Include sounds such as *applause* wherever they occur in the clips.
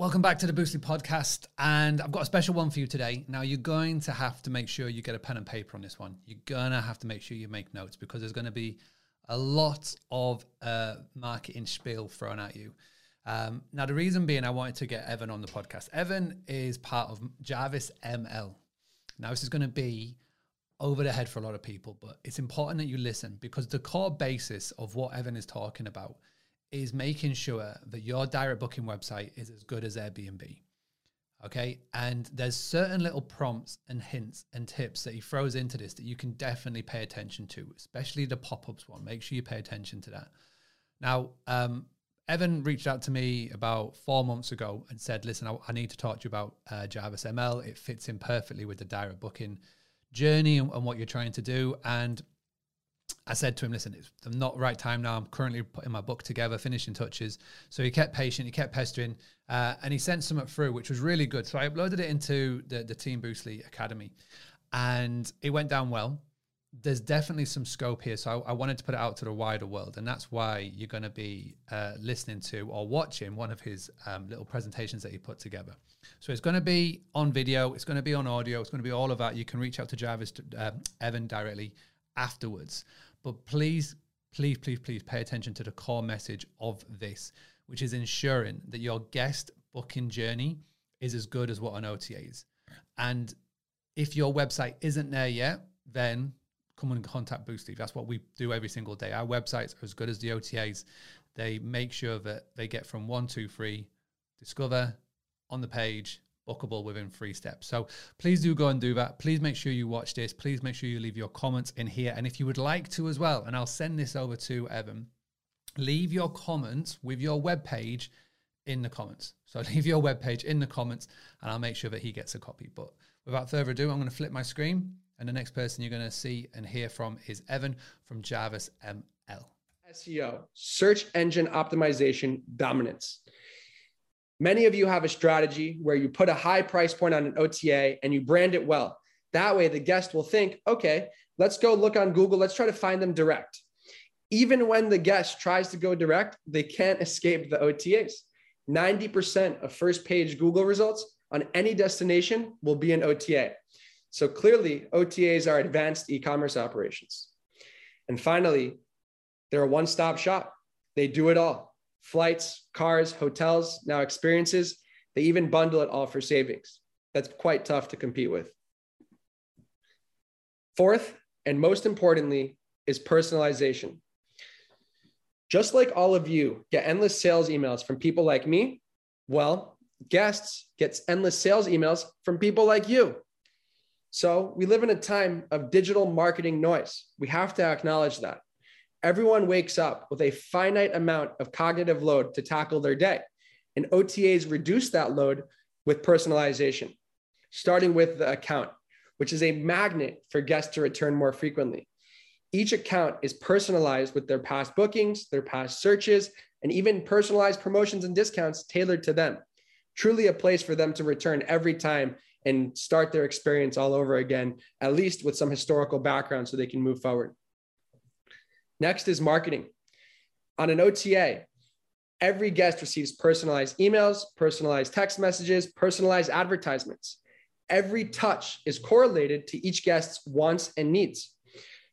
Welcome back to the Boostly podcast. And I've got a special one for you today. Now, you're going to have to make sure you get a pen and paper on this one. You're going to have to make sure you make notes because there's going to be a lot of uh, marketing spiel thrown at you. Um, now, the reason being, I wanted to get Evan on the podcast. Evan is part of Jarvis ML. Now, this is going to be over the head for a lot of people, but it's important that you listen because the core basis of what Evan is talking about is making sure that your direct booking website is as good as Airbnb. Okay. And there's certain little prompts and hints and tips that he throws into this that you can definitely pay attention to, especially the pop ups one. Make sure you pay attention to that. Now, um, Evan reached out to me about four months ago and said, Listen, I, I need to talk to you about uh, Jarvis ML. It fits in perfectly with the direct booking journey and, and what you're trying to do. And I said to him, listen, it's the not right time now. I'm currently putting my book together, finishing touches. So he kept patient, he kept pestering, uh, and he sent some through, which was really good. So I uploaded it into the, the Team Boostly Academy, and it went down well. There's definitely some scope here. So I, I wanted to put it out to the wider world. And that's why you're going to be uh, listening to or watching one of his um, little presentations that he put together. So it's going to be on video, it's going to be on audio, it's going to be all of that. You can reach out to Jarvis, uh, Evan directly afterwards. But please, please, please, please pay attention to the core message of this, which is ensuring that your guest booking journey is as good as what an OTA is. And if your website isn't there yet, then come and contact Boostly. That's what we do every single day. Our websites are as good as the OTAs. They make sure that they get from one, two, three, discover on the page, bookable within three steps. So please do go and do that. Please make sure you watch this. Please make sure you leave your comments in here. And if you would like to as well, and I'll send this over to Evan, leave your comments with your web page in the comments. So *laughs* leave your web page in the comments and I'll make sure that he gets a copy. But without further ado, I'm going to flip my screen and the next person you're going to see and hear from is Evan from Jarvis ML. SEO, search engine optimization dominance. Many of you have a strategy where you put a high price point on an OTA and you brand it well. That way, the guest will think, okay, let's go look on Google. Let's try to find them direct. Even when the guest tries to go direct, they can't escape the OTAs. 90% of first page Google results on any destination will be an OTA. So clearly, OTAs are advanced e commerce operations. And finally, they're a one stop shop, they do it all flights, cars, hotels, now experiences. They even bundle it all for savings. That's quite tough to compete with. Fourth, and most importantly, is personalization. Just like all of you get endless sales emails from people like me, well, guests gets endless sales emails from people like you. So we live in a time of digital marketing noise. We have to acknowledge that everyone wakes up with a finite amount of cognitive load to tackle their day. And OTAs reduce that load with personalization, starting with the account, which is a magnet for guests to return more frequently. Each account is personalized with their past bookings, their past searches, and even personalized promotions and discounts tailored to them. Truly a place for them to return every time and start their experience all over again, at least with some historical background so they can move forward. Next is marketing. On an OTA, every guest receives personalized emails, personalized text messages, personalized advertisements. Every touch is correlated to each guest's wants and needs.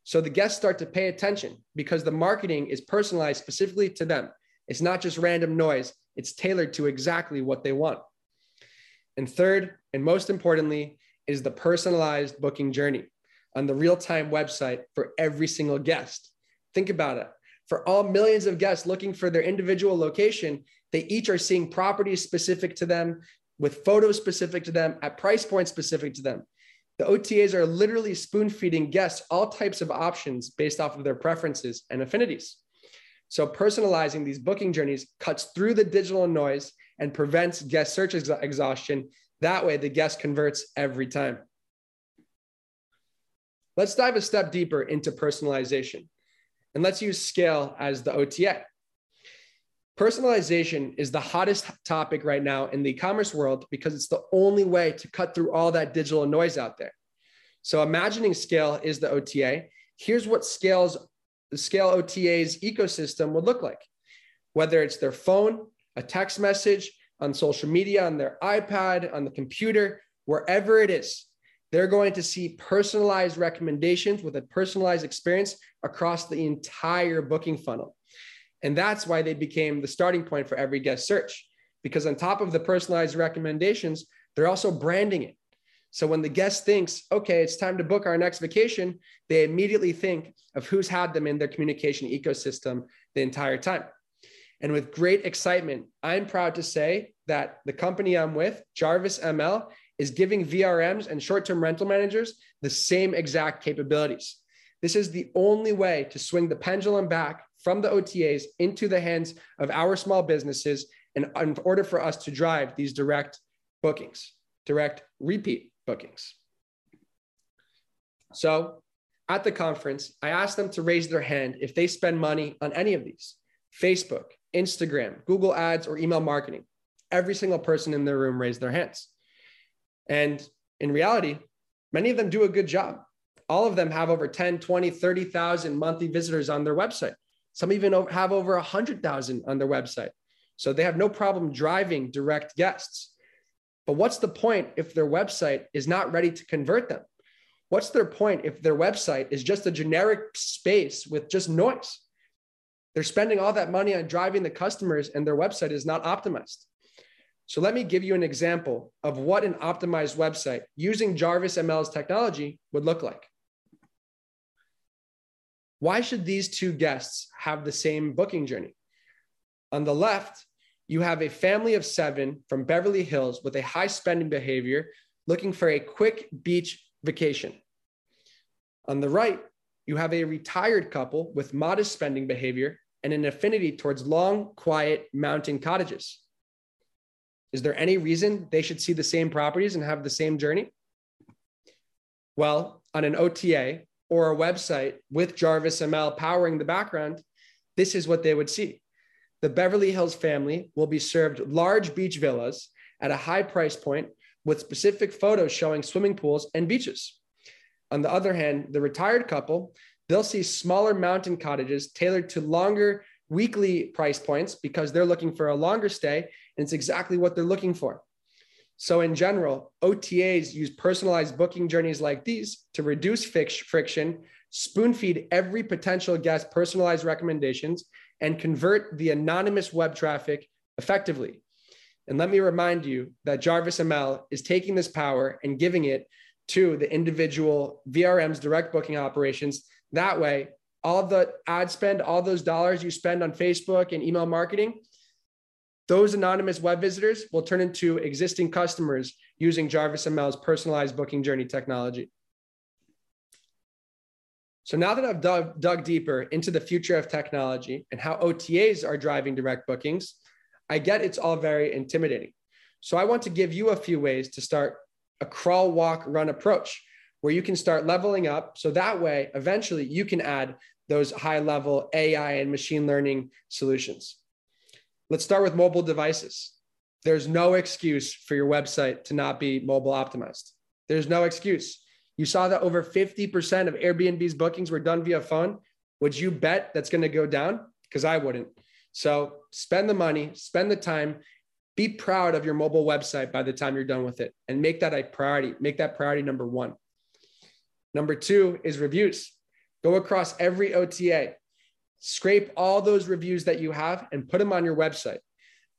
So the guests start to pay attention because the marketing is personalized specifically to them. It's not just random noise, it's tailored to exactly what they want. And third, and most importantly, is the personalized booking journey on the real time website for every single guest. Think about it. For all millions of guests looking for their individual location, they each are seeing properties specific to them, with photos specific to them, at price points specific to them. The OTAs are literally spoon feeding guests all types of options based off of their preferences and affinities. So, personalizing these booking journeys cuts through the digital noise and prevents guest search ex- exhaustion. That way, the guest converts every time. Let's dive a step deeper into personalization. And let's use scale as the OTA. Personalization is the hottest topic right now in the e-commerce world because it's the only way to cut through all that digital noise out there. So imagining scale is the OTA. Here's what scales the scale OTA's ecosystem would look like. Whether it's their phone, a text message, on social media, on their iPad, on the computer, wherever it is. They're going to see personalized recommendations with a personalized experience across the entire booking funnel. And that's why they became the starting point for every guest search. Because on top of the personalized recommendations, they're also branding it. So when the guest thinks, okay, it's time to book our next vacation, they immediately think of who's had them in their communication ecosystem the entire time. And with great excitement, I'm proud to say that the company I'm with, Jarvis ML, is giving VRMs and short term rental managers the same exact capabilities. This is the only way to swing the pendulum back from the OTAs into the hands of our small businesses in, in order for us to drive these direct bookings, direct repeat bookings. So at the conference, I asked them to raise their hand if they spend money on any of these Facebook, Instagram, Google Ads, or email marketing. Every single person in the room raised their hands. And in reality, many of them do a good job. All of them have over 10, 20, 30,000 monthly visitors on their website. Some even have over 100,000 on their website. So they have no problem driving direct guests. But what's the point if their website is not ready to convert them? What's their point if their website is just a generic space with just noise? They're spending all that money on driving the customers and their website is not optimized. So let me give you an example of what an optimized website using Jarvis ML's technology would look like. Why should these two guests have the same booking journey? On the left, you have a family of seven from Beverly Hills with a high spending behavior looking for a quick beach vacation. On the right, you have a retired couple with modest spending behavior and an affinity towards long, quiet mountain cottages. Is there any reason they should see the same properties and have the same journey? Well, on an OTA or a website with Jarvis ML powering the background, this is what they would see. The Beverly Hills family will be served large beach villas at a high price point with specific photos showing swimming pools and beaches. On the other hand, the retired couple, they'll see smaller mountain cottages tailored to longer weekly price points because they're looking for a longer stay and it's exactly what they're looking for. So, in general, OTAs use personalized booking journeys like these to reduce friction, spoon feed every potential guest personalized recommendations, and convert the anonymous web traffic effectively. And let me remind you that Jarvis ML is taking this power and giving it to the individual VRM's direct booking operations. That way, all the ad spend, all those dollars you spend on Facebook and email marketing, those anonymous web visitors will turn into existing customers using Jarvis ML's personalized booking journey technology. So now that I've dug, dug deeper into the future of technology and how OTAs are driving direct bookings, I get it's all very intimidating. So I want to give you a few ways to start a crawl, walk, run approach where you can start leveling up. So that way, eventually, you can add those high level AI and machine learning solutions. Let's start with mobile devices. There's no excuse for your website to not be mobile optimized. There's no excuse. You saw that over 50% of Airbnb's bookings were done via phone. Would you bet that's going to go down? Because I wouldn't. So spend the money, spend the time, be proud of your mobile website by the time you're done with it and make that a priority. Make that priority number one. Number two is reviews. Go across every OTA, scrape all those reviews that you have and put them on your website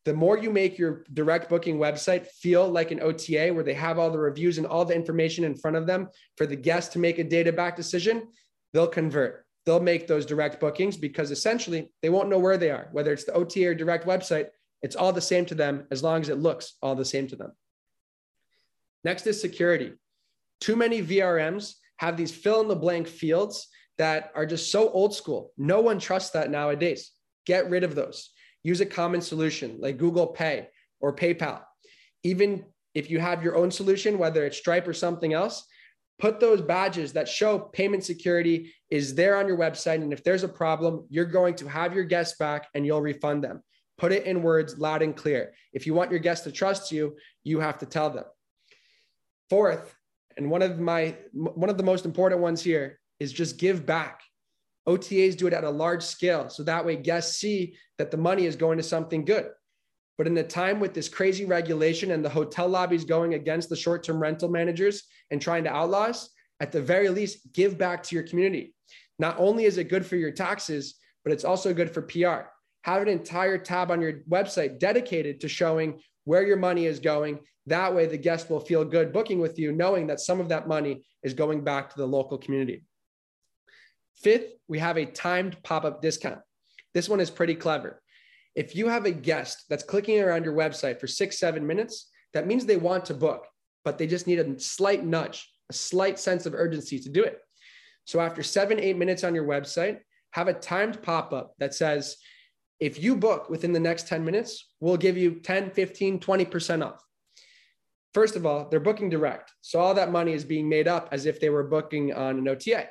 the more you make your direct booking website feel like an OTA where they have all the reviews and all the information in front of them for the guest to make a data back decision, they'll convert. They'll make those direct bookings because essentially they won't know where they are, whether it's the OTA or direct website, it's all the same to them as long as it looks all the same to them. Next is security. Too many VRMs have these fill in the blank fields that are just so old school. No one trusts that nowadays. Get rid of those use a common solution like Google Pay or PayPal. Even if you have your own solution, whether it's Stripe or something else, put those badges that show payment security is there on your website. And if there's a problem, you're going to have your guests back and you'll refund them. Put it in words loud and clear. If you want your guests to trust you, you have to tell them. Fourth, and one of my one of the most important ones here is just give back. OTAs do it at a large scale. So that way guests see that the money is going to something good. But in a time with this crazy regulation and the hotel lobbies going against the short term rental managers and trying to outlaw us, at the very least, give back to your community. Not only is it good for your taxes, but it's also good for PR. Have an entire tab on your website dedicated to showing where your money is going. That way, the guest will feel good booking with you, knowing that some of that money is going back to the local community. Fifth, we have a timed pop up discount. This one is pretty clever. If you have a guest that's clicking around your website for six, seven minutes, that means they want to book, but they just need a slight nudge, a slight sense of urgency to do it. So after seven, eight minutes on your website, have a timed pop up that says, if you book within the next 10 minutes, we'll give you 10, 15, 20% off. First of all, they're booking direct. So all that money is being made up as if they were booking on an OTA.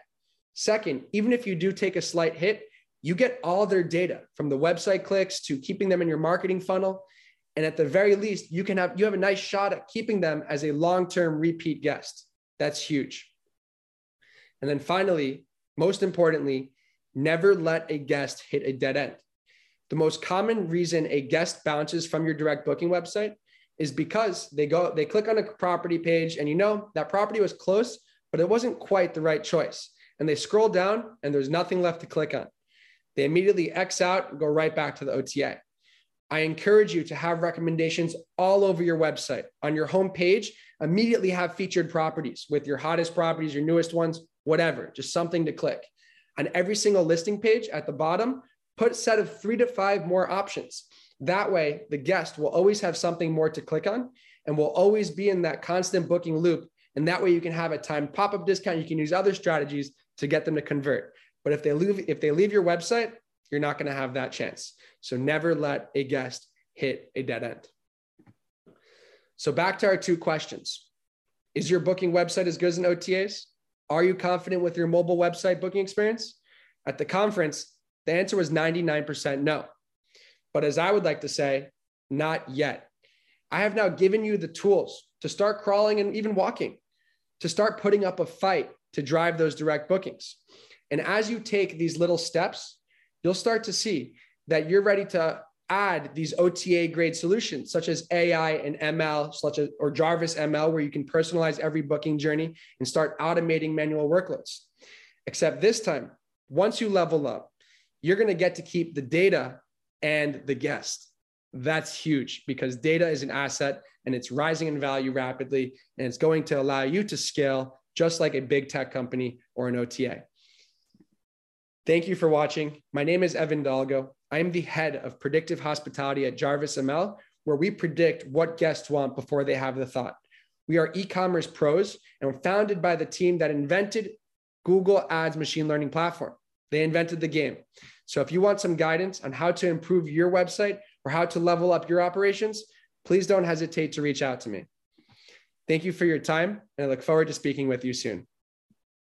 Second, even if you do take a slight hit, you get all their data from the website clicks to keeping them in your marketing funnel. And at the very least, you can have you have a nice shot at keeping them as a long-term repeat guest. That's huge. And then finally, most importantly, never let a guest hit a dead end. The most common reason a guest bounces from your direct booking website is because they go they click on a property page and you know that property was close, but it wasn't quite the right choice. And they scroll down and there's nothing left to click on. They immediately X out and go right back to the OTA. I encourage you to have recommendations all over your website. On your homepage, immediately have featured properties with your hottest properties, your newest ones, whatever, just something to click. On every single listing page at the bottom, put a set of three to five more options. That way, the guest will always have something more to click on and will always be in that constant booking loop. And that way, you can have a time pop up discount. You can use other strategies to get them to convert. But if they leave, if they leave your website, you're not going to have that chance. So never let a guest hit a dead end. So back to our two questions. Is your booking website as good as an OTAs? Are you confident with your mobile website booking experience? At the conference, the answer was 99% no. But as I would like to say, not yet. I have now given you the tools to start crawling and even walking, to start putting up a fight to drive those direct bookings. And as you take these little steps, you'll start to see that you're ready to add these OTA grade solutions such as AI and ML, such as or Jarvis ML, where you can personalize every booking journey and start automating manual workloads. Except this time, once you level up, you're going to get to keep the data and the guest. That's huge because data is an asset and it's rising in value rapidly and it's going to allow you to scale just like a big tech company or an OTA. Thank you for watching. My name is Evan Dalgo. I am the head of predictive hospitality at Jarvis ML, where we predict what guests want before they have the thought. We are e commerce pros and we're founded by the team that invented Google Ads machine learning platform. They invented the game. So if you want some guidance on how to improve your website or how to level up your operations, please don't hesitate to reach out to me. Thank you for your time, and I look forward to speaking with you soon.